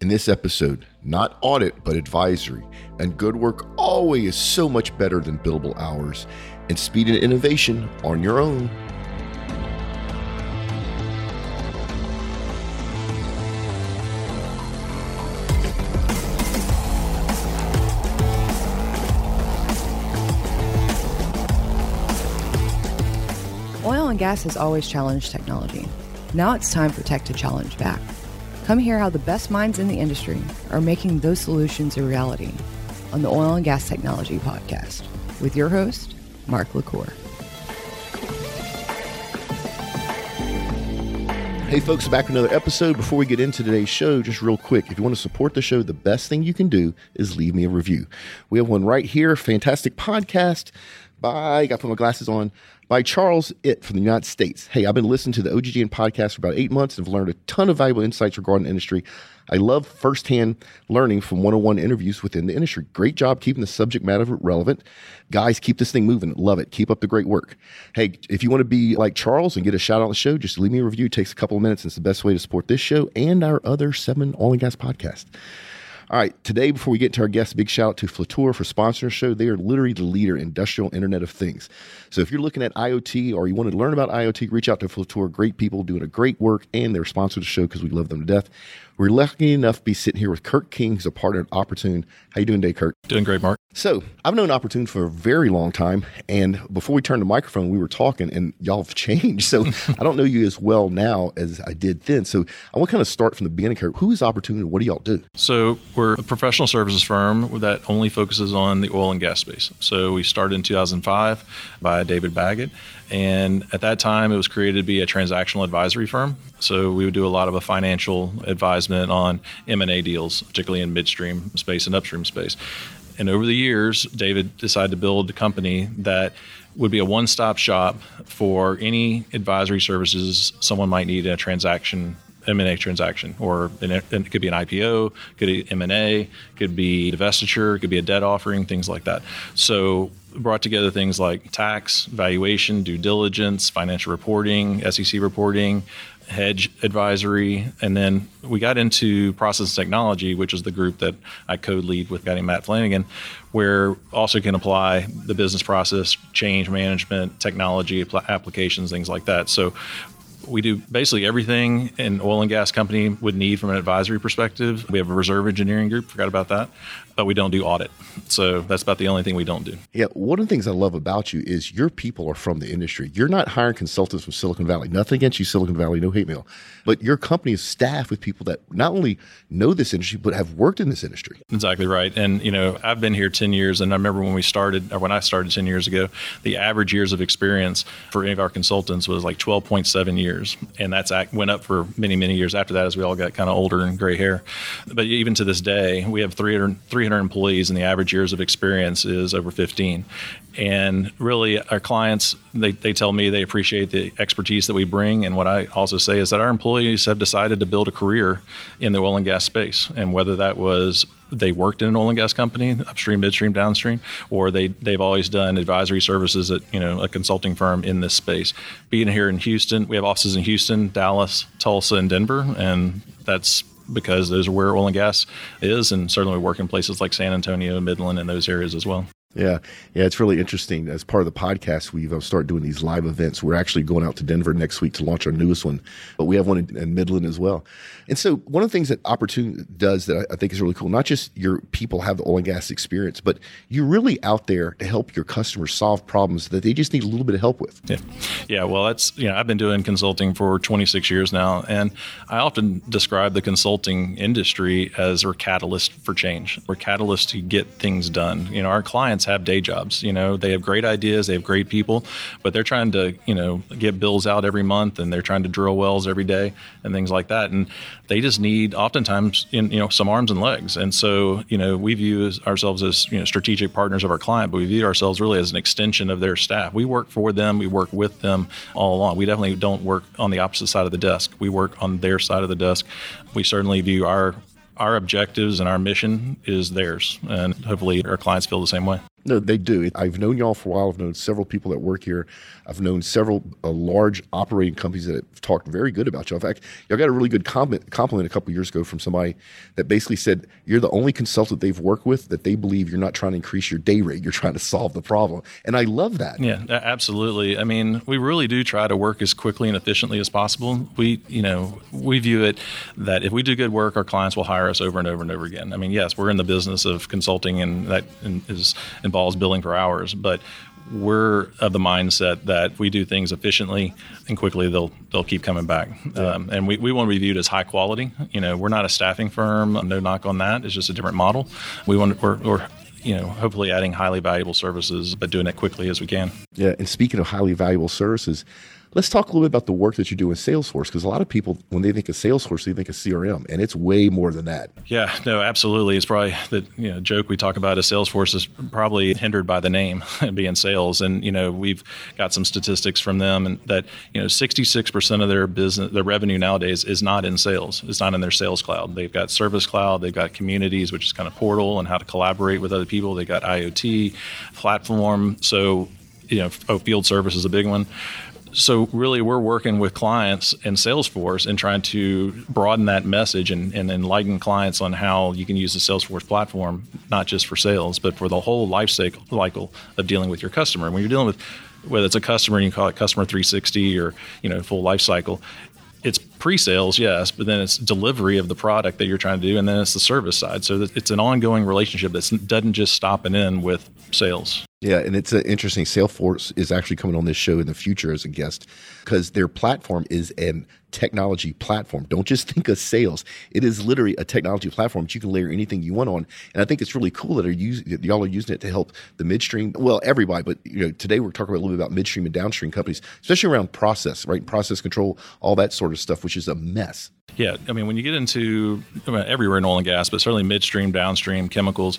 In this episode, not audit, but advisory, and good work always is so much better than billable hours, and speed and innovation on your own. Oil and gas has always challenged technology. Now it's time for tech to challenge back. Come hear how the best minds in the industry are making those solutions a reality on the Oil and Gas Technology Podcast with your host, Mark LaCour. Hey, folks, back with another episode. Before we get into today's show, just real quick, if you want to support the show, the best thing you can do is leave me a review. We have one right here. Fantastic podcast by, got to put my glasses on, by Charles It from the United States. Hey, I've been listening to the OGGN podcast for about eight months and have learned a ton of valuable insights regarding the industry. I love firsthand learning from one on one interviews within the industry. Great job keeping the subject matter relevant. Guys, keep this thing moving. Love it. Keep up the great work. Hey, if you want to be like Charles and get a shout out on the show, just leave me a review. It takes a couple of minutes. It's the best way to support this show and our other seven oil and gas podcasts. All right, today, before we get to our guests, big shout out to Flutura for sponsoring our show. They are literally the leader in industrial Internet of Things. So if you're looking at IoT or you want to learn about IoT, reach out to Flutura. Great people doing a great work, and they're sponsored the show because we love them to death. We're lucky enough to be sitting here with Kirk King, who's a partner at Opportune. How you doing today, Kirk? Doing great, Mark. So I've known Opportune for a very long time, and before we turned the microphone, we were talking, and y'all have changed. So I don't know you as well now as I did then. So I want to kind of start from the beginning Kirk. Who is Opportune, and what do y'all do? So we're a professional services firm that only focuses on the oil and gas space. So we started in 2005 by David Baggett. And at that time, it was created to be a transactional advisory firm. So we would do a lot of a financial advisement on M&A deals, particularly in midstream space and upstream space. And over the years, David decided to build a company that would be a one-stop shop for any advisory services someone might need in a transaction M&A transaction, or an, it could be an IPO, could be M&A, could be divestiture, could be a debt offering, things like that. So brought together things like tax, valuation, due diligence, financial reporting, SEC reporting, hedge advisory, and then we got into process technology, which is the group that I co-lead with guy named Matt Flanagan, where also can apply the business process, change management, technology applications, things like that. So we do basically everything an oil and gas company would need from an advisory perspective. We have a reserve engineering group, forgot about that, but we don't do audit. So that's about the only thing we don't do. Yeah, one of the things I love about you is your people are from the industry. You're not hiring consultants from Silicon Valley. Nothing against you, Silicon Valley, no hate mail. But your company is staffed with people that not only know this industry, but have worked in this industry. Exactly right. And, you know, I've been here 10 years, and I remember when we started, or when I started 10 years ago, the average years of experience for any of our consultants was like 12.7 years. And that's went up for many, many years after that as we all got kind of older and gray hair. But even to this day, we have 300, 300 employees, and the average years of experience is over 15. And really, our clients, they, they tell me they appreciate the expertise that we bring. And what I also say is that our employees have decided to build a career in the oil and gas space. And whether that was they worked in an oil and gas company, upstream, midstream, downstream, or they they've always done advisory services at you know a consulting firm in this space. Being here in Houston, we have offices in Houston, Dallas, Tulsa, and Denver, and that's because those are where oil and gas is, and certainly we work in places like San Antonio, Midland, and those areas as well. Yeah, yeah, it's really interesting. As part of the podcast, we've uh, started doing these live events. We're actually going out to Denver next week to launch our newest one, but we have one in, in Midland as well. And so, one of the things that Opportune does that I, I think is really cool, not just your people have the oil and gas experience, but you're really out there to help your customers solve problems that they just need a little bit of help with. Yeah, yeah. Well, that's you know, I've been doing consulting for 26 years now, and I often describe the consulting industry as a catalyst for change. We're catalyst to get things done. You know, our clients clients have day jobs. You know, they have great ideas, they have great people, but they're trying to, you know, get bills out every month and they're trying to drill wells every day and things like that. And they just need oftentimes, you know, some arms and legs. And so, you know, we view ourselves as, you know, strategic partners of our client, but we view ourselves really as an extension of their staff. We work for them, we work with them all along. We definitely don't work on the opposite side of the desk. We work on their side of the desk. We certainly view our our objectives and our mission is theirs, and hopefully our clients feel the same way. No, they do. I've known y'all for a while. I've known several people that work here. I've known several uh, large operating companies that have talked very good about y'all. In fact, y'all got a really good comment, compliment a couple years ago from somebody that basically said you're the only consultant they've worked with that they believe you're not trying to increase your day rate. You're trying to solve the problem. And I love that. Yeah, absolutely. I mean, we really do try to work as quickly and efficiently as possible. We, you know, we view it that if we do good work, our clients will hire us over and over and over again. I mean, yes, we're in the business of consulting and that is involves billing for hours, but we're of the mindset that we do things efficiently and quickly they'll they'll keep coming back. Um, and we, we want to be viewed as high quality. You know we're not a staffing firm no knock on that. It's just a different model. We want we're, we're you know hopefully adding highly valuable services but doing it quickly as we can. Yeah and speaking of highly valuable services Let's talk a little bit about the work that you do in Salesforce because a lot of people, when they think of Salesforce, they think of CRM, and it's way more than that. Yeah, no, absolutely. It's probably the you know, joke we talk about is Salesforce is probably hindered by the name being sales, and you know we've got some statistics from them, and that you know 66% of their business, their revenue nowadays is not in sales. It's not in their sales cloud. They've got Service Cloud, they've got Communities, which is kind of portal and how to collaborate with other people. They got IoT platform. So you know, oh, field service is a big one so really we're working with clients and salesforce and trying to broaden that message and, and, enlighten clients on how you can use the salesforce platform not just for sales but for the whole life cycle of dealing with your customer. When you're dealing with whether it's a customer and you call it customer 360 or you know full life cycle it's pre-sales yes but then it's delivery of the product that you're trying to do and then it's the service side. So it's an ongoing relationship that doesn't just stop and end with sales yeah, and it's an interesting. Salesforce is actually coming on this show in the future as a guest because their platform is an technology platform. Don't just think of sales. It is literally a technology platform that you can layer anything you want on. And I think it's really cool that, are use, that y'all are using it to help the midstream. Well, everybody, but you know, today we're talking a little bit about midstream and downstream companies, especially around process, right? Process control, all that sort of stuff, which is a mess. Yeah, I mean, when you get into everywhere in oil and gas, but certainly midstream, downstream, chemicals,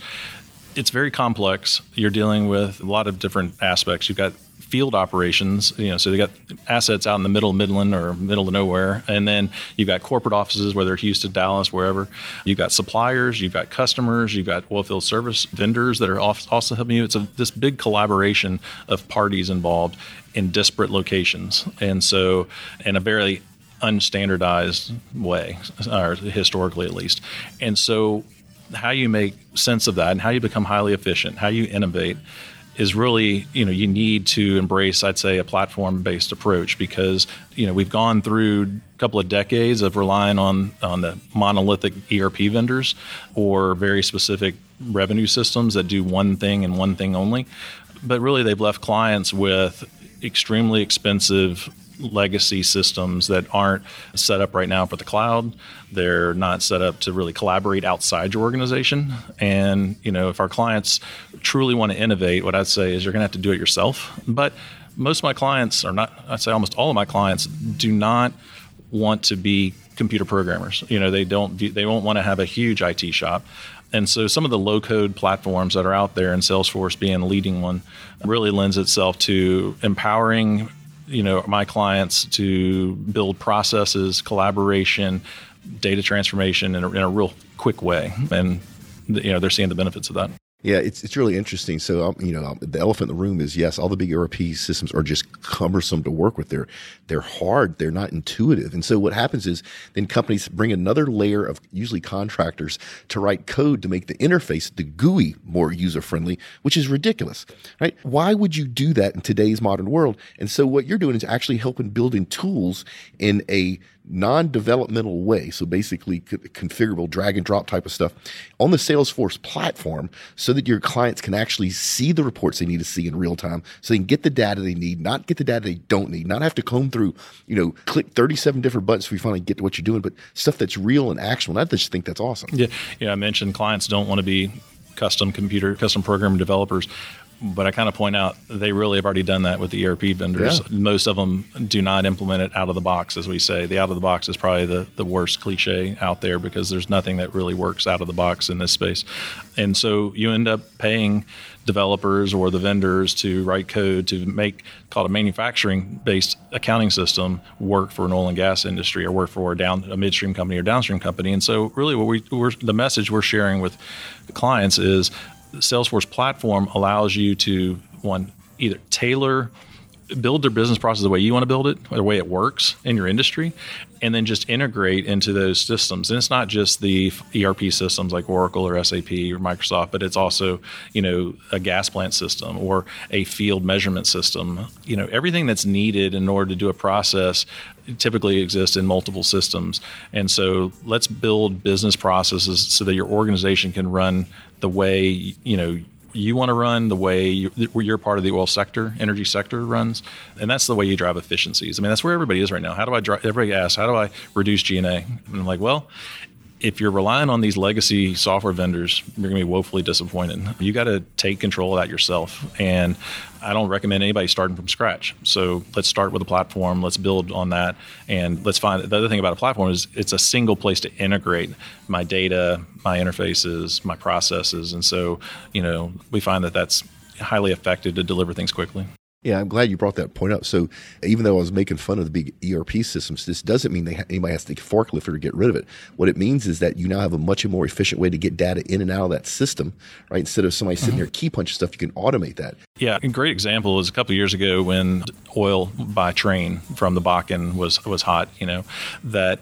it's very complex. You're dealing with a lot of different aspects. You've got field operations, you know, so they got assets out in the middle of Midland or middle of nowhere, and then you've got corporate offices, whether Houston, Dallas, wherever. You've got suppliers, you've got customers, you've got oilfield service vendors that are also helping you. It's a, this big collaboration of parties involved in disparate locations, and so in a very unstandardized way, or historically at least, and so how you make sense of that and how you become highly efficient, how you innovate is really, you know, you need to embrace, I'd say, a platform based approach because, you know, we've gone through a couple of decades of relying on, on the monolithic ERP vendors or very specific revenue systems that do one thing and one thing only. But really, they've left clients with extremely expensive legacy systems that aren't set up right now for the cloud. They're not set up to really collaborate outside your organization. And, you know, if our clients truly want to innovate, what I'd say is you're going to have to do it yourself. But most of my clients, or not, I'd say almost all of my clients, do not want to be computer programmers. You know, they don't, they won't want to have a huge IT shop. And so some of the low code platforms that are out there, and Salesforce being a leading one, really lends itself to empowering you know my clients to build processes, collaboration, data transformation in a, in a real quick way, and you know they're seeing the benefits of that. Yeah, it's it's really interesting. So, um, you know, um, the elephant in the room is yes, all the big ERP systems are just cumbersome to work with. They're they're hard. They're not intuitive. And so, what happens is then companies bring another layer of usually contractors to write code to make the interface, the GUI, more user friendly, which is ridiculous, right? Why would you do that in today's modern world? And so, what you're doing is actually helping building tools in a non-developmental way so basically configurable drag and drop type of stuff on the salesforce platform so that your clients can actually see the reports they need to see in real time so they can get the data they need not get the data they don't need not have to comb through you know click 37 different buttons before you finally get to what you're doing but stuff that's real and actual and i just think that's awesome. Yeah yeah i mentioned clients don't want to be custom computer custom program developers but I kind of point out they really have already done that with the ERP vendors. Yeah. Most of them do not implement it out of the box, as we say. The out of the box is probably the, the worst cliche out there because there's nothing that really works out of the box in this space. And so you end up paying developers or the vendors to write code to make called a manufacturing based accounting system work for an oil and gas industry or work for a down a midstream company or downstream company. And so really what we we're, the message we're sharing with clients is Salesforce platform allows you to one either tailor build their business process the way you want to build it, the way it works in your industry, and then just integrate into those systems. And it's not just the ERP systems like Oracle or SAP or Microsoft, but it's also, you know, a gas plant system or a field measurement system. You know, everything that's needed in order to do a process typically exists in multiple systems. And so let's build business processes so that your organization can run the way, you know, you want to run, the way you, you're part of the oil sector, energy sector runs, and that's the way you drive efficiencies. I mean, that's where everybody is right now. How do I drive? Everybody asks, how do I reduce G&A? And I'm like, well, if you're relying on these legacy software vendors, you're going to be woefully disappointed. You got to take control of that yourself. And I don't recommend anybody starting from scratch. So let's start with a platform. Let's build on that, and let's find. The other thing about a platform is it's a single place to integrate my data, my interfaces, my processes, and so you know we find that that's highly effective to deliver things quickly. Yeah, I'm glad you brought that point up. So even though I was making fun of the big ERP systems, this doesn't mean ha- anybody has to take a forklift or get rid of it. What it means is that you now have a much more efficient way to get data in and out of that system, right? Instead of somebody sitting mm-hmm. there key punching stuff, you can automate that. Yeah, a great example is a couple years ago when oil by train from the Bakken was was hot. You know that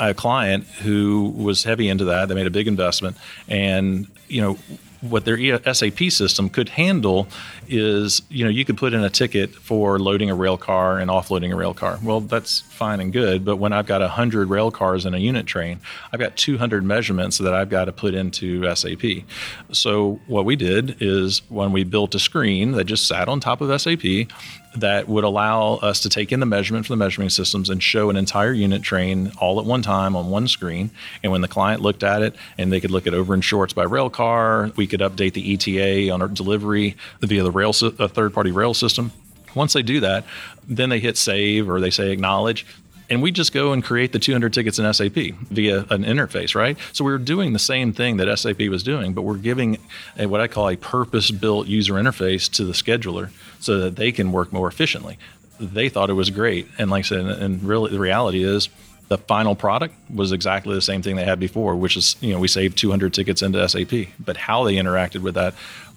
a client who was heavy into that, they made a big investment, and you know what their SAP system could handle is, you know, you could put in a ticket for loading a rail car and offloading a rail car. Well, that's fine and good, but when I've got 100 rail cars in a unit train, I've got 200 measurements that I've got to put into SAP. So what we did is when we built a screen that just sat on top of SAP that would allow us to take in the measurement from the measuring systems and show an entire unit train all at one time on one screen. And when the client looked at it and they could look at over and shorts by rail car, we could update the ETA on our delivery via the rail a uh, third party rail system. Once they do that, then they hit save or they say acknowledge and we just go and create the 200 tickets in SAP via an interface, right? So we're doing the same thing that SAP was doing, but we're giving a, what I call a purpose-built user interface to the scheduler so that they can work more efficiently. They thought it was great, and like I said, and really the reality is the final product was exactly the same thing they had before, which is you know we saved 200 tickets into SAP, but how they interacted with that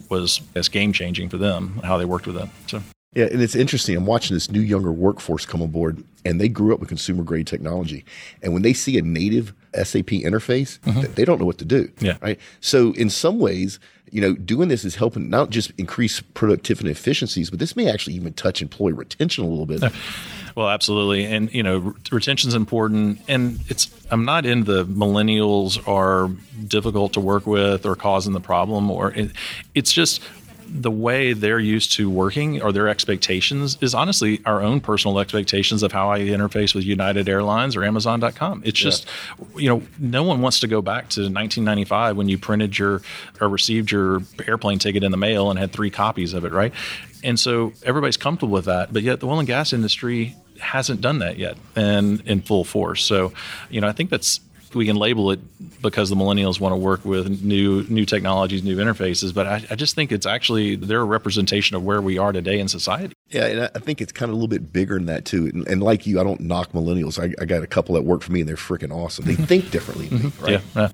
was as game changing for them, how they worked with that. So. Yeah, and it's interesting. I'm watching this new younger workforce come aboard, and they grew up with consumer grade technology. And when they see a native SAP interface, mm-hmm. they don't know what to do. Yeah. Right. So in some ways, you know, doing this is helping not just increase productivity and efficiencies, but this may actually even touch employee retention a little bit. Well, absolutely, and you know, retention is important. And it's I'm not in the millennials are difficult to work with or causing the problem, or it, it's just the way they're used to working or their expectations is honestly our own personal expectations of how I interface with United Airlines or Amazon.com. It's just, yeah. you know, no one wants to go back to 1995 when you printed your or received your airplane ticket in the mail and had three copies of it, right? And so everybody's comfortable with that, but yet the oil and gas industry hasn't done that yet and in full force. So, you know, I think that's we can label it because the millennials want to work with new new technologies, new interfaces. But I, I, just think it's actually they're a representation of where we are today in society. Yeah, and I think it's kind of a little bit bigger than that too. And, and like you, I don't knock millennials. I, I, got a couple that work for me, and they're freaking awesome. They think differently than me, mm-hmm. right? Yeah.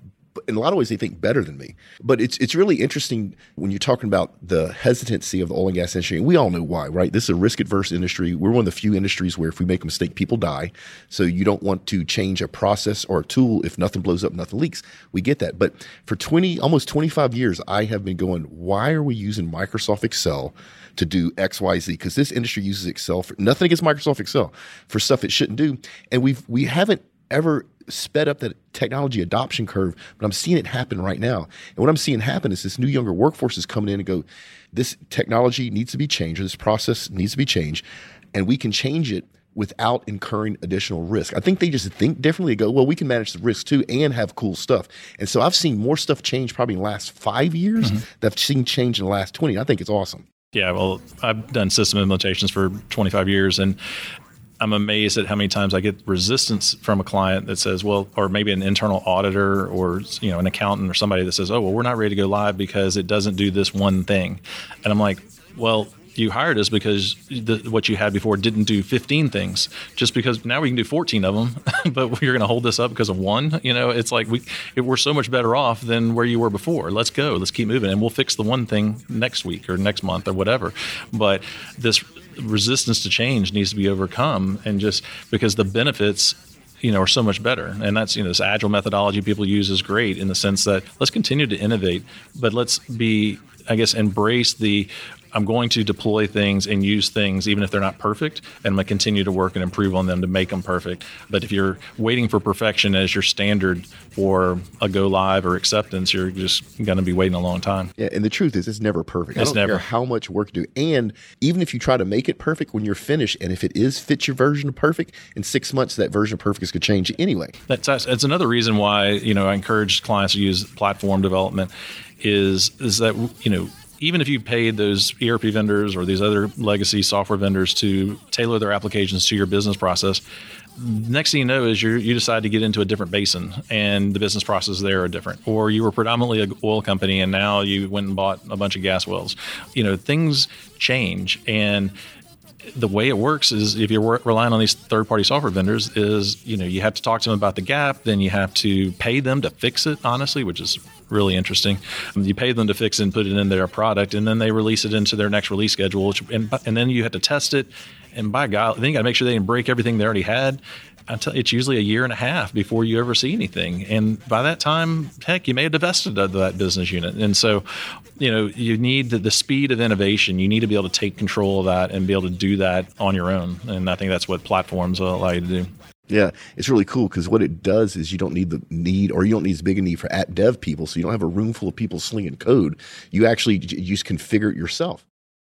In a lot of ways they think better than me. But it's it's really interesting when you're talking about the hesitancy of the oil and gas industry. And we all know why, right? This is a risk adverse industry. We're one of the few industries where if we make a mistake, people die. So you don't want to change a process or a tool if nothing blows up, nothing leaks. We get that. But for 20 almost 25 years, I have been going, why are we using Microsoft Excel? to do X, Y, Z because this industry uses Excel for nothing against Microsoft Excel for stuff it shouldn't do, and we've we haven't ever sped up that technology adoption curve, but I'm seeing it happen right now. And what I'm seeing happen is this new younger workforce is coming in and go, this technology needs to be changed, or this process needs to be changed, and we can change it without incurring additional risk. I think they just think differently. Go, well, we can manage the risk too and have cool stuff. And so I've seen more stuff change probably in the last five years mm-hmm. that I've seen change in the last 20. I think it's awesome. Yeah, well, I've done system implementations for 25 years, and I'm amazed at how many times I get resistance from a client that says, well, or maybe an internal auditor or you know an accountant or somebody that says, oh, well, we're not ready to go live because it doesn't do this one thing, and I'm like, well, you hired us because the, what you had before didn't do 15 things. Just because now we can do 14 of them, but you're going to hold this up because of one. You know, it's like we we're so much better off than where you were before. Let's go. Let's keep moving, and we'll fix the one thing next week or next month or whatever. But this resistance to change needs to be overcome, and just because the benefits you know are so much better. And that's you know this agile methodology people use is great in the sense that let's continue to innovate but let's be I guess embrace the I'm going to deploy things and use things even if they're not perfect, and I'm going to continue to work and improve on them to make them perfect. But if you're waiting for perfection as your standard for a go live or acceptance, you're just going to be waiting a long time. Yeah, and the truth is, it's never perfect. It's I don't never. care how much work you do, and even if you try to make it perfect when you're finished, and if it is fits your version of perfect, in six months that version of perfect is going to change anyway. That's that's another reason why you know I encourage clients to use platform development is is that you know even if you paid those ERP vendors or these other legacy software vendors to tailor their applications to your business process, next thing you know is you you decide to get into a different basin and the business processes there are different. Or you were predominantly an oil company and now you went and bought a bunch of gas wells. You know, things change and the way it works is if you're relying on these third-party software vendors is you know you have to talk to them about the gap then you have to pay them to fix it honestly which is really interesting. Um, you pay them to fix it and put it in their product and then they release it into their next release schedule which, and, and then you have to test it. And by god then you got to make sure they didn't break everything they already had it's usually a year and a half before you ever see anything. And by that time, heck, you may have divested of that business unit. And so, you know, you need the, the speed of innovation. You need to be able to take control of that and be able to do that on your own. And I think that's what platforms allow you to do. Yeah, it's really cool because what it does is you don't need the need, or you don't need as big a need for app dev people. So you don't have a room full of people slinging code. You actually you just configure it yourself.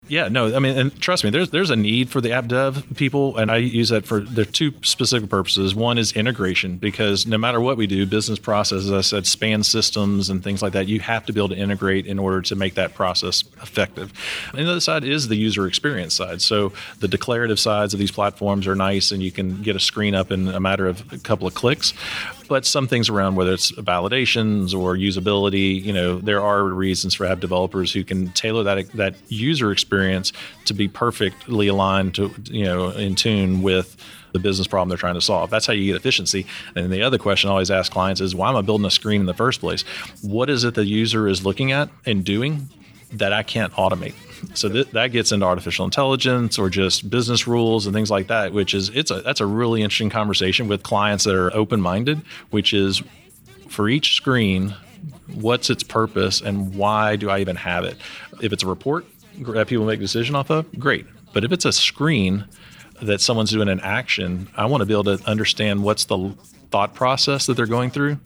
Yeah, no, I mean, and trust me, there's there's a need for the app dev people, and I use that for there are two specific purposes. One is integration, because no matter what we do, business processes, as I said, span systems and things like that. You have to be able to integrate in order to make that process effective. And the other side is the user experience side. So the declarative sides of these platforms are nice, and you can get a screen up in a matter of a couple of clicks but some things around whether it's validations or usability, you know, there are reasons for app developers who can tailor that that user experience to be perfectly aligned to you know in tune with the business problem they're trying to solve. That's how you get efficiency. And the other question I always ask clients is why am I building a screen in the first place? What is it the user is looking at and doing that I can't automate? So th- that gets into artificial intelligence or just business rules and things like that, which is it's a that's a really interesting conversation with clients that are open minded, which is for each screen, what's its purpose and why do I even have it? If it's a report that people make a decision off of, great. But if it's a screen that someone's doing an action, I want to be able to understand what's the thought process that they're going through,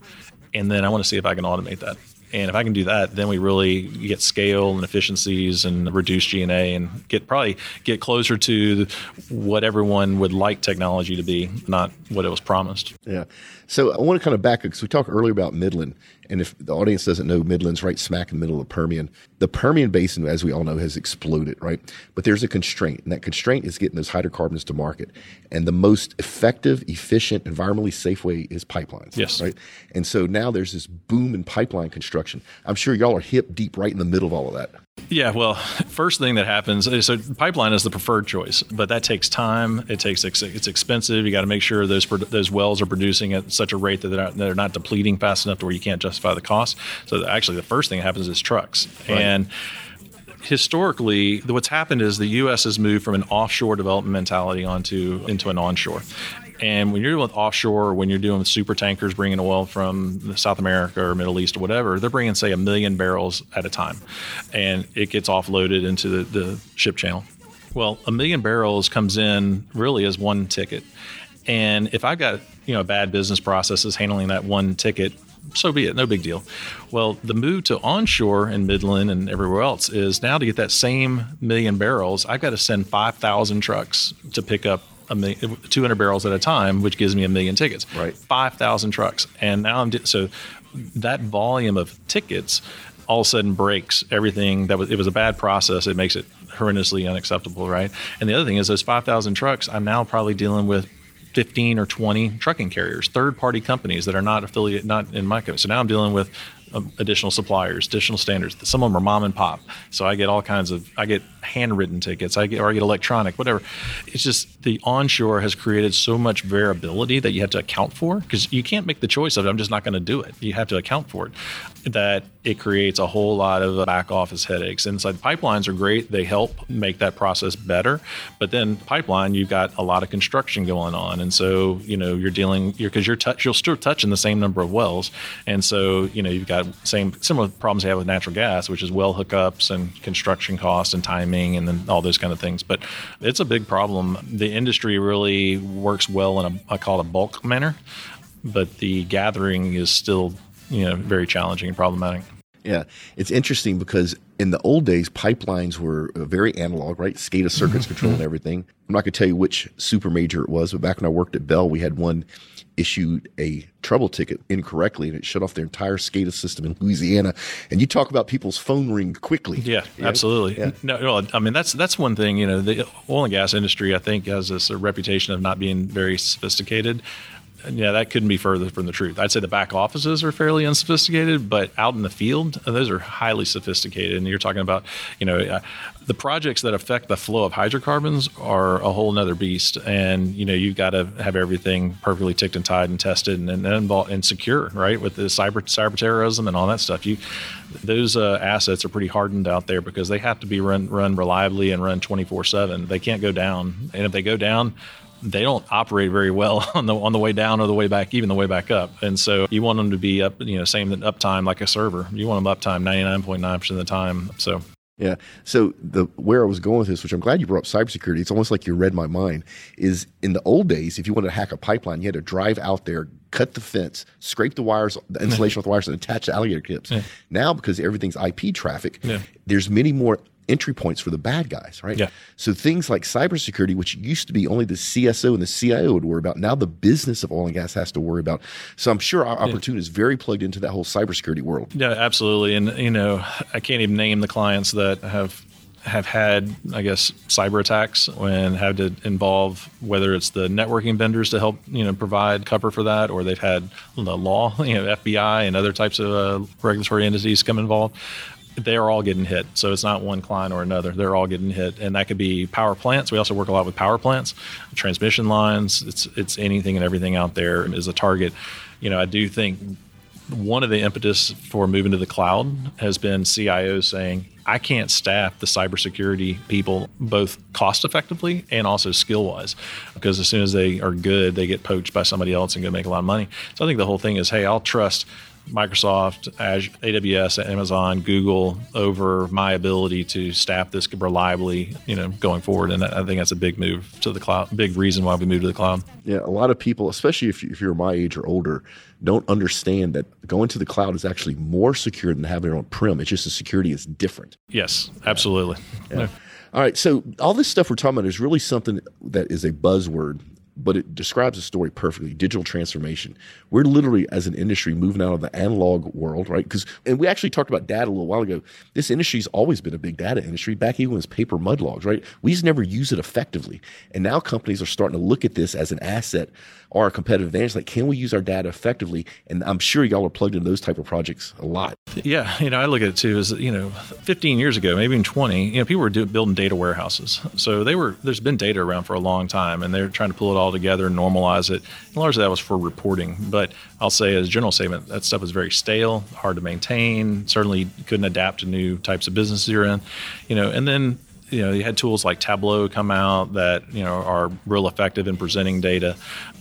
and then I want to see if I can automate that. And if I can do that, then we really get scale and efficiencies and reduce G&A and get probably get closer to what everyone would like technology to be, not what it was promised. Yeah. So I want to kind of back because we talked earlier about Midland, and if the audience doesn't know, Midland's right smack in the middle of the Permian. The Permian Basin, as we all know, has exploded, right? But there's a constraint, and that constraint is getting those hydrocarbons to market. And the most effective, efficient, environmentally safe way is pipelines. Yes. Right. And so now there's this boom in pipeline construction. I'm sure y'all are hip deep right in the middle of all of that. Yeah, well, first thing that happens is so pipeline is the preferred choice, but that takes time. It takes it's expensive. You got to make sure those those wells are producing at such a rate that they're not, they're not depleting fast enough to where you can't justify the cost. So actually, the first thing that happens is trucks right. and historically, what's happened is the U.S. has moved from an offshore development mentality onto into an onshore. And when you're doing offshore, when you're doing super tankers bringing oil from South America or Middle East or whatever, they're bringing say a million barrels at a time, and it gets offloaded into the, the ship channel. Well, a million barrels comes in really as one ticket, and if I've got you know bad business processes handling that one ticket, so be it, no big deal. Well, the move to onshore in Midland and everywhere else is now to get that same million barrels, I've got to send 5,000 trucks to pick up a million, 200 barrels at a time, which gives me a million tickets. Right. 5,000 trucks. And now I'm, so that volume of tickets all of a sudden breaks everything that was, it was a bad process. It makes it horrendously unacceptable, right? And the other thing is those 5,000 trucks, I'm now probably dealing with 15 or 20 trucking carriers, third party companies that are not affiliate, not in my company. So now I'm dealing with Um, additional suppliers, additional standards. Some of them are mom and pop, so I get all kinds of I get handwritten tickets, I get or I get electronic, whatever. It's just the onshore has created so much variability that you have to account for because you can't make the choice of I'm just not going to do it. You have to account for it. That it creates a whole lot of back office headaches. Inside pipelines are great; they help make that process better. But then pipeline, you've got a lot of construction going on, and so you know you're dealing you're, because you're touch you'll still touching the same number of wells, and so you know you've got same similar problems you have with natural gas, which is well hookups and construction costs and timing, and then all those kind of things. But it's a big problem. The industry really works well in a I call it a bulk manner, but the gathering is still you know very challenging and problematic. Yeah, it's interesting because in the old days, pipelines were very analog, right? SCADA circuits mm-hmm. controlling everything. I'm not going to tell you which super major it was, but back when I worked at Bell, we had one issued a trouble ticket incorrectly and it shut off their entire SCADA system in Louisiana. And you talk about people's phone ring quickly. Yeah, absolutely. Yeah. No, I mean that's that's one thing. You know, the oil and gas industry, I think, has this reputation of not being very sophisticated yeah, that couldn't be further from the truth. I'd say the back offices are fairly unsophisticated, but out in the field, those are highly sophisticated. And you're talking about, you know, uh, the projects that affect the flow of hydrocarbons are a whole nother beast. And, you know, you've got to have everything perfectly ticked and tied and tested and, and, and secure, right? With the cyber, cyber terrorism and all that stuff. You, those uh, assets are pretty hardened out there because they have to be run, run reliably and run 24 seven. They can't go down. And if they go down, they don't operate very well on the on the way down or the way back, even the way back up. And so you want them to be up, you know, same uptime like a server. You want them uptime ninety nine point nine percent of the time. So yeah. So the where I was going with this, which I'm glad you brought up cybersecurity, it's almost like you read my mind, is in the old days, if you wanted to hack a pipeline, you had to drive out there, cut the fence, scrape the wires, the insulation with the wires, and attach the alligator clips. Yeah. Now, because everything's IP traffic, yeah. there's many more entry points for the bad guys, right? Yeah. So things like cybersecurity, which used to be only the CSO and the CIO would worry about, now the business of oil and gas has to worry about. So I'm sure our yeah. Opportune is very plugged into that whole cybersecurity world. Yeah, absolutely. And you know, I can't even name the clients that have have had, I guess, cyber attacks and had to involve whether it's the networking vendors to help, you know, provide cover for that, or they've had the law, you know, FBI and other types of uh, regulatory entities come involved they're all getting hit. So it's not one client or another. They're all getting hit, and that could be power plants. We also work a lot with power plants, transmission lines. It's it's anything and everything out there is a target. You know, I do think one of the impetus for moving to the cloud has been CIOs saying, I can't staff the cybersecurity people both cost effectively and also skill wise because as soon as they are good, they get poached by somebody else and go make a lot of money. So I think the whole thing is, hey, I'll trust Microsoft, Azure, AWS, Amazon, Google over my ability to staff this reliably, you know, going forward. And I think that's a big move to the cloud, big reason why we moved to the cloud. Yeah, a lot of people, especially if, you, if you're my age or older, don't understand that going to the cloud is actually more secure than having it on prem. It's just the security is different. Yes, absolutely. Yeah. Yeah. All right, so all this stuff we're talking about is really something that is a buzzword but it describes the story perfectly. Digital transformation. We're literally as an industry moving out of the analog world right? Because and we actually talked about data a little while ago. This industry's always been a big data industry. Back even was paper mud logs right? We just never use it effectively. And now companies are starting to look at this as an asset or a competitive advantage. Like can we use our data effectively? And i'm sure y'all are plugged into those type of projects a lot. Yeah you know i look at it too as you know 15 years ago maybe even 20 you know people were building data warehouses. So they were there's been data around for a long time and they're trying to pull it all together and normalize it. And largely that was for reporting. But i'll say as a general statement that stuff was very stale hard to maintain certainly couldn't adapt to new types of businesses you're in. You know and then you know you had tools like tableau come out that you know are real effective in presenting data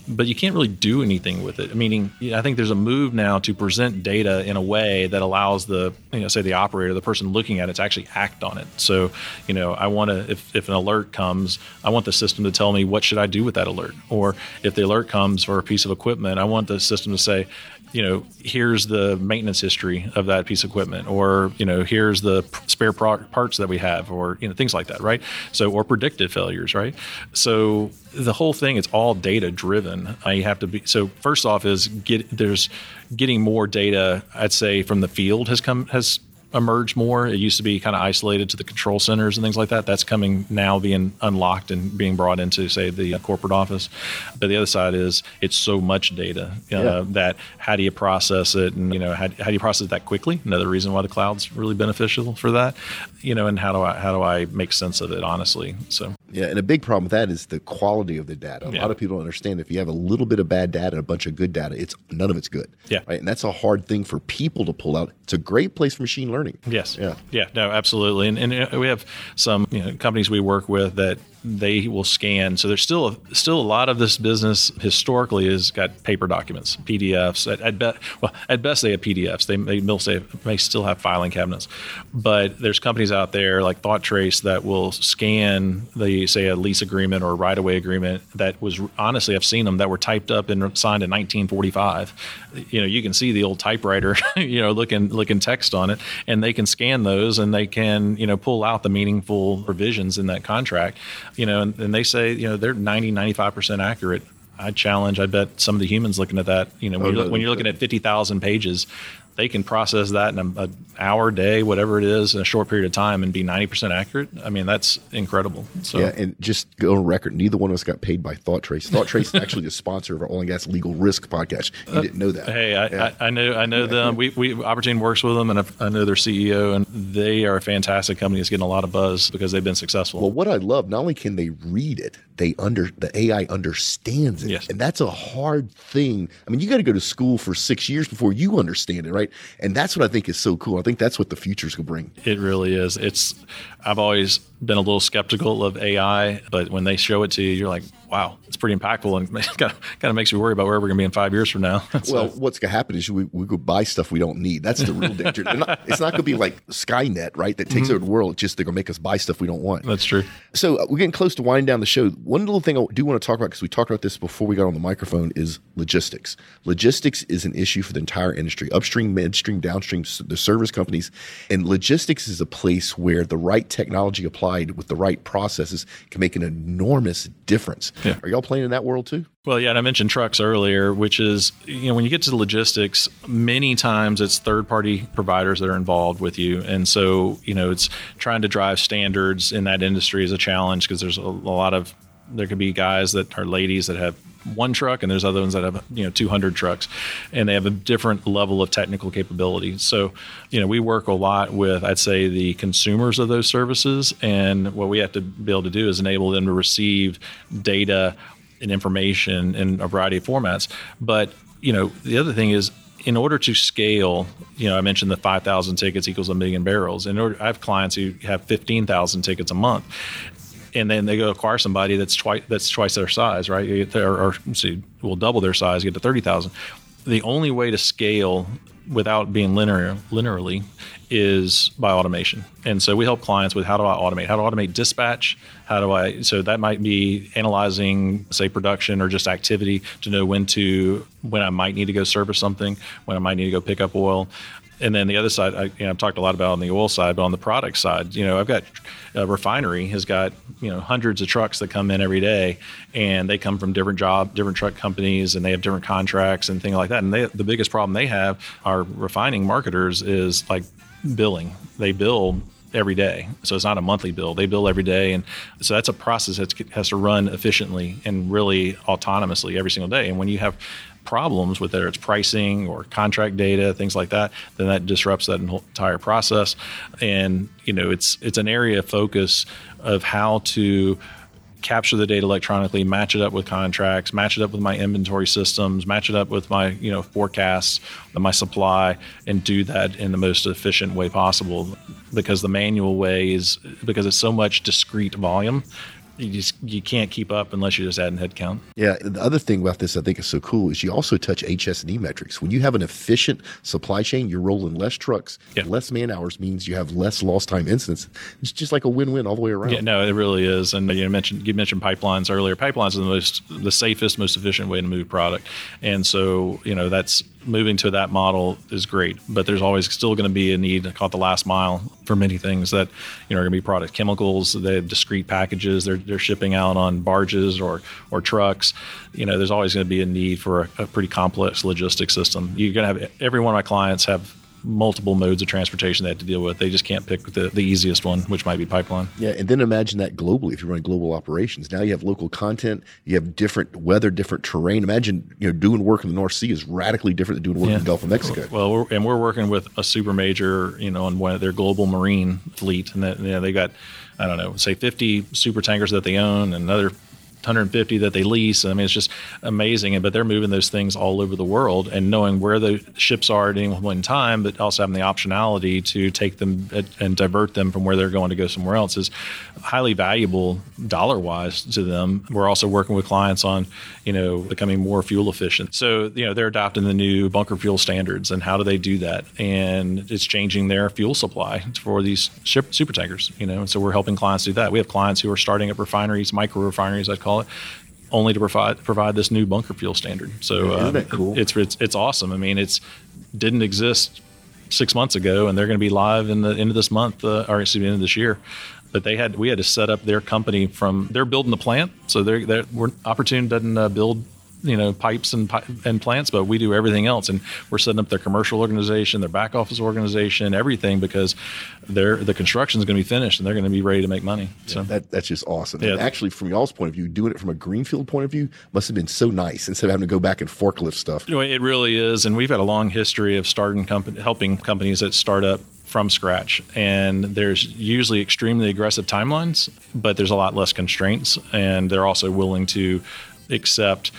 but you can't really do anything with it. Meaning i think there's a move now to present data in a way that allows the you know say the operator the person looking at it to actually act on it. So you know i want to if, if an alert comes i want the system to tell me what should i do with that alert. Or if the alert comes for a piece of equipment i want the system to say you know, here's the maintenance history of that piece of equipment, or you know, here's the spare pro- parts that we have, or you know, things like that, right? So, or predicted failures, right? So, the whole thing it's all data driven. You have to be so. First off, is get there's getting more data. I'd say from the field has come has emerge more. It used to be kind of isolated to the control centers and things like that. That's coming now being unlocked and being brought into, say, the corporate office. But the other side is it's so much data uh, yeah. that how do you process it, and you know how, how do you process that quickly? Another reason why the cloud's really beneficial for that. You know, and how do I how do I make sense of it honestly? So yeah, and a big problem with that is the quality of the data. A yeah. lot of people don't understand if you have a little bit of bad data and a bunch of good data, it's none of it's good. Yeah, right, and that's a hard thing for people to pull out. It's a great place for machine learning. Yes. Yeah. Yeah. No, absolutely. And, and uh, we have some you know, companies we work with that they will scan. So there's still a, still a lot of this business historically has got paper documents, PDFs. At, at, well, at best they have PDFs. They may, may still have filing cabinets, but there's companies out there like ThoughtTrace that will scan the say a lease agreement or a right of way agreement that was honestly I've seen them that were typed up and signed in 1945. You know, you can see the old typewriter, you know, looking looking text on it, and they can scan those and they can you know pull out the meaningful provisions in that contract you know, and, and they say, you know, they're 90, 95% accurate. I challenge, I bet some of the humans looking at that, you know, when, oh, you're, when you're looking at 50,000 pages, they can process that in an hour, day, whatever it is, in a short period of time and be 90% accurate. I mean, that's incredible. So, yeah, and just go on record, neither one of us got paid by ThoughtTrace. ThoughtTrace is actually the sponsor of our oil and gas legal risk podcast. You uh, didn't know that. Hey, I, yeah. I, I, know I know them. We, we Opportune works with them, and I know their CEO, and they are a fantastic company that's getting a lot of buzz because they've been successful. Well, what I love, not only can they read it, they under the AI understands it. Yes. And that's a hard thing. I mean, you got to go to school for six years before you understand it, right? And that's what I think is so cool. I think that's what the future's gonna bring. It really is. It's I've always been a little skeptical of AI, but when they show it to you, you're like, wow, it's pretty impactful and kind of, kind of makes me worry about where we're going to be in five years from now. so, well, what's going to happen is we, we go buy stuff we don't need. That's the real danger. Not, it's not going to be like Skynet, right? That takes mm-hmm. over the world. It's just they're going to make us buy stuff we don't want. That's true. So uh, we're getting close to winding down the show. One little thing I do want to talk about, because we talked about this before we got on the microphone, is logistics. Logistics is an issue for the entire industry, upstream, midstream, downstream, the service companies. And logistics is a place where the right technology applied with the right processes can make an enormous difference. Yeah. Are y'all playing in that world too? Well, yeah, and I mentioned trucks earlier, which is, you know, when you get to the logistics, many times it's third party providers that are involved with you. And so, you know, it's trying to drive standards in that industry is a challenge because there's a, a lot of, there could be guys that are ladies that have one truck and there's other ones that have you know 200 trucks and they have a different level of technical capability so you know we work a lot with i'd say the consumers of those services and what we have to be able to do is enable them to receive data and information in a variety of formats but you know the other thing is in order to scale, you know, I mentioned the 5,000 tickets equals a million barrels. In order, I have clients who have 15,000 tickets a month and then they go acquire somebody that's twice that's twice their size, right? Or, or see, will double their size, get to thirty thousand. The only way to scale without being linear linearly is by automation. And so we help clients with how do I automate? How to automate dispatch? How do I so that might be analyzing say production or just activity to know when to when I might need to go service something, when I might need to go pick up oil and then the other side, I, you know, I've talked a lot about on the oil side, but on the product side, you know, I've got a refinery has got you know hundreds of trucks that come in every day, and they come from different job, different truck companies, and they have different contracts and things like that. And they, the biggest problem they have are refining marketers is like billing. They bill every day. So it's not a monthly bill. They bill every day. And so that's a process that has to run efficiently and really autonomously every single day. And when you have problems with whether it's pricing or contract data, things like that, then that disrupts that entire process. And you know, it's it's an area of focus of how to capture the data electronically, match it up with contracts, match it up with my inventory systems, match it up with my you know forecasts, my supply, and do that in the most efficient way possible. Because the manual way is because it's so much discrete volume you just you can't keep up unless you're just adding headcount. Yeah, the other thing about this I think is so cool is you also touch HS&E metrics. When you have an efficient supply chain, you're rolling less trucks, yeah. less man hours means you have less lost time incidents. It's just like a win-win all the way around. Yeah, no, it really is. And you mentioned you mentioned pipelines earlier. Pipelines are the most the safest, most efficient way to move product, and so you know that's moving to that model is great, but there's always still going to be a need, to call it the last mile, for many things that you know are going to be product chemicals. They have discrete packages. They're they're shipping out on barges or or trucks. You know, there's always going to be a need for a, a pretty complex logistics system. You're going to have every one of my clients have multiple modes of transportation they have to deal with. They just can't pick the, the easiest one, which might be pipeline. Yeah, and then imagine that globally if you're running global operations. Now you have local content, you have different weather, different terrain. Imagine you know doing work in the North Sea is radically different than doing work yeah. in the Gulf of Mexico. Well, we're, and we're working with a super major, you know, on one of their global marine fleet, and that, you know, they got I don't know, say 50 super tankers that they own, and another 150 that they lease. I mean, it's just amazing. But they're moving those things all over the world and knowing where the ships are at any one time, but also having the optionality to take them and divert them from where they're going to go somewhere else is highly valuable dollar wise to them. We're also working with clients on, you know, becoming more fuel efficient. So, you know, they're adopting the new bunker fuel standards and how do they do that? And it's changing their fuel supply for these ship super tankers, you know, and so we're helping clients do that. We have clients who are starting up refineries, micro refineries, I call it, only to provide provide this new bunker fuel standard. So Isn't that uh, cool? it's, it's it's awesome. I mean, it's didn't exist six months ago, and they're going to be live in the end of this month, uh, or excuse me, end of this year. But they had we had to set up their company from they're building the plant, so they're, they're we're, Opportune doesn't uh, build you know pipes and and plants, but we do everything else, and we're setting up their commercial organization, their back office organization, everything because their the construction is going to be finished and they're going to be ready to make money. So that, that's just awesome. Yeah. And actually, from y'all's point of view, doing it from a greenfield point of view must have been so nice instead of having to go back and forklift stuff. You know, it really is, and we've had a long history of starting company, helping companies that start up from scratch. And there's usually extremely aggressive timelines, but there's a lot less constraints. And they're also willing to accept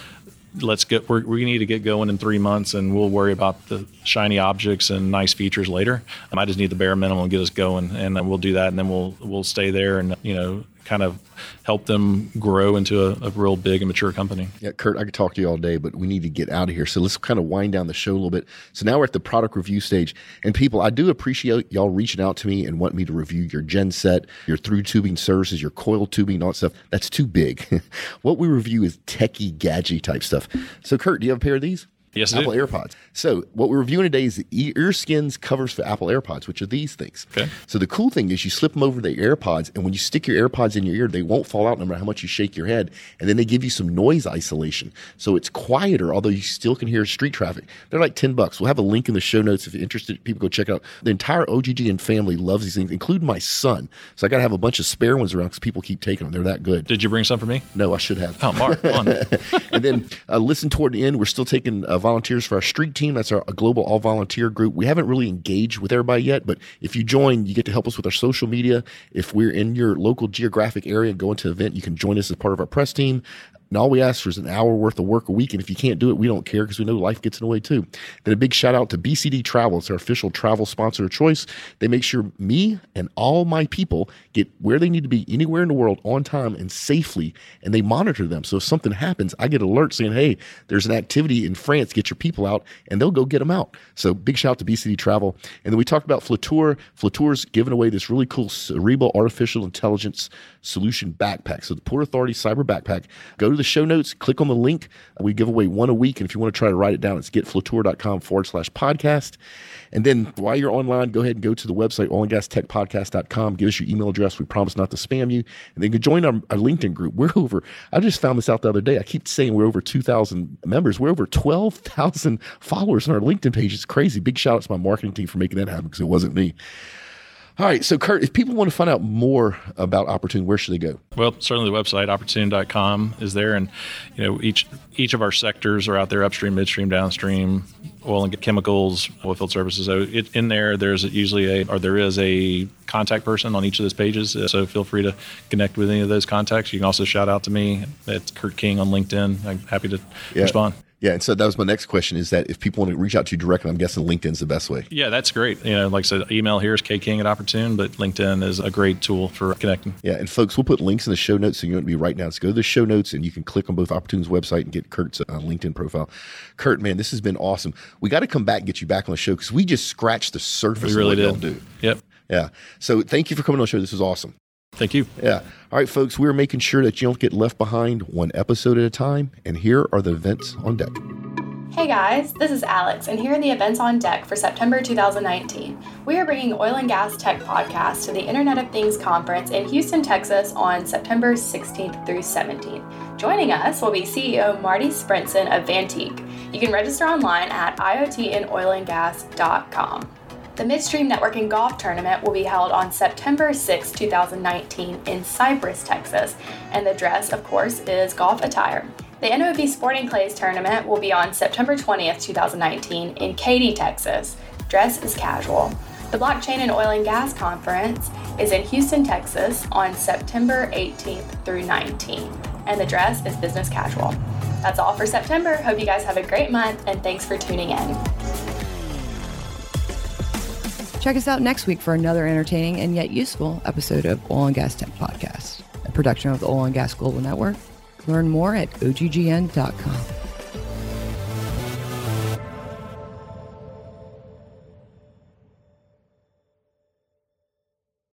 let's get we need to get going in three months and we'll worry about the shiny objects and nice features later. I just need the bare minimum to get us going and we'll do that and then we'll we'll stay there and you know kind of help them grow into a, a, real big and mature company. Yeah, Kurt, I could talk to you all day, but we need to get out of here. So let's kind of wind down the show a little bit. So now we're at the product review stage. And people, I do appreciate y'all reaching out to me and want me to review your genset, your through tubing services, your coil tubing, all that stuff. That's too big. what we review is techie, gadget type stuff. So, Kurt, do you have a pair of these? Yes, Apple AirPods. So what we're reviewing today is the ear skins covers for Apple AirPods, which are these things. Okay. So the cool thing is you slip them over the AirPods, and when you stick your AirPods in your ear, they won't fall out no matter how much you shake your head. And then they give you some noise isolation, so it's quieter, although you still can hear street traffic. They're like ten bucks. We'll have a link in the show notes if you're interested. People go check it out. The entire OGGN family loves these things, including my son. So I got to have a bunch of spare ones around because people keep taking them. They're that good. Did you bring some for me? No, I should have. Oh, Mark, and then uh, listen toward the end. We're still taking uh, volunteers for our street team. That's our global all volunteer group. We haven't really engaged with everybody yet, but if you join, you get to help us with our social media. If we're in your local geographic area and go into an event, you can join us as part of our press team. And all we ask for is an hour worth of work a week. And if you can't do it, we don't care because we know life gets in the way too. Then a big shout out to BCD Travel. It's our official travel sponsor of choice. They make sure me and all my people get where they need to be anywhere in the world on time and safely. And they monitor them. So if something happens, I get alerts saying, hey, there's an activity in France, get your people out, and they'll go get them out. So big shout out to BCD Travel. And then we talked about Flutura. Flutura's giving away this really cool Cerebra artificial intelligence solution backpack. So the Port Authority Cyber Backpack. Go to the show notes, click on the link. We give away one a week. And if you want to try to write it down, it's getflutura.com forward slash podcast. And then while you're online, go ahead and go to the website, oilandgastechpodcast.com. Give us your email address. We promise not to spam you. And then you can join our, our LinkedIn group. We're over, I just found this out the other day. I keep saying we're over 2,000 members. We're over 12,000 followers on our LinkedIn page. It's crazy. Big shout out to my marketing team for making that happen because it wasn't me. All right. So, Kurt, if people want to find out more about Opportune, where should they go? Well, certainly the website, opportune.com, is there. And, you know, each each of our sectors are out there upstream, midstream, downstream, oil and chemicals, oil field services. So, it, in there, there's usually a, or there is a contact person on each of those pages. Uh, so, feel free to connect with any of those contacts. You can also shout out to me at Kurt King on LinkedIn. I'm happy to yeah. respond. Yeah, and so that was my next question: is that if people want to reach out to you directly, I'm guessing LinkedIn's the best way. Yeah, that's great. You know, like I said, email here is kking at Opportune, but LinkedIn is a great tool for connecting. Yeah, and folks, we'll put links in the show notes, so you want to be right now. So go to the show notes, and you can click on both Opportune's website and get Kurt's uh, LinkedIn profile. Kurt, man, this has been awesome. We got to come back and get you back on the show because we just scratched the surface. We really of what did. do. Yep. Yeah. So thank you for coming on the show. This was awesome. Thank you. Yeah. All right, folks, we're making sure that you don't get left behind one episode at a time. And here are the events on deck. Hey guys, this is Alex, and here are the events on deck for September 2019. We are bringing Oil and Gas Tech Podcast to the Internet of Things Conference in Houston, Texas on September 16th through 17th. Joining us will be CEO Marty Sprinzen of Vantiq. You can register online at iotinoilandgas.com. The Midstream Networking Golf Tournament will be held on September 6, 2019, in Cypress, Texas, and the dress, of course, is golf attire. The NOV Sporting Clays Tournament will be on September 20th, 2019, in Katy, Texas. Dress is casual. The Blockchain and Oil and Gas Conference is in Houston, Texas on September 18th through 19th, and the dress is business casual. That's all for September. Hope you guys have a great month, and thanks for tuning in. Check us out next week for another entertaining and yet useful episode of Oil and Gas Tech Podcast, a production of the Oil and Gas Global Network. Learn more at oggn.com.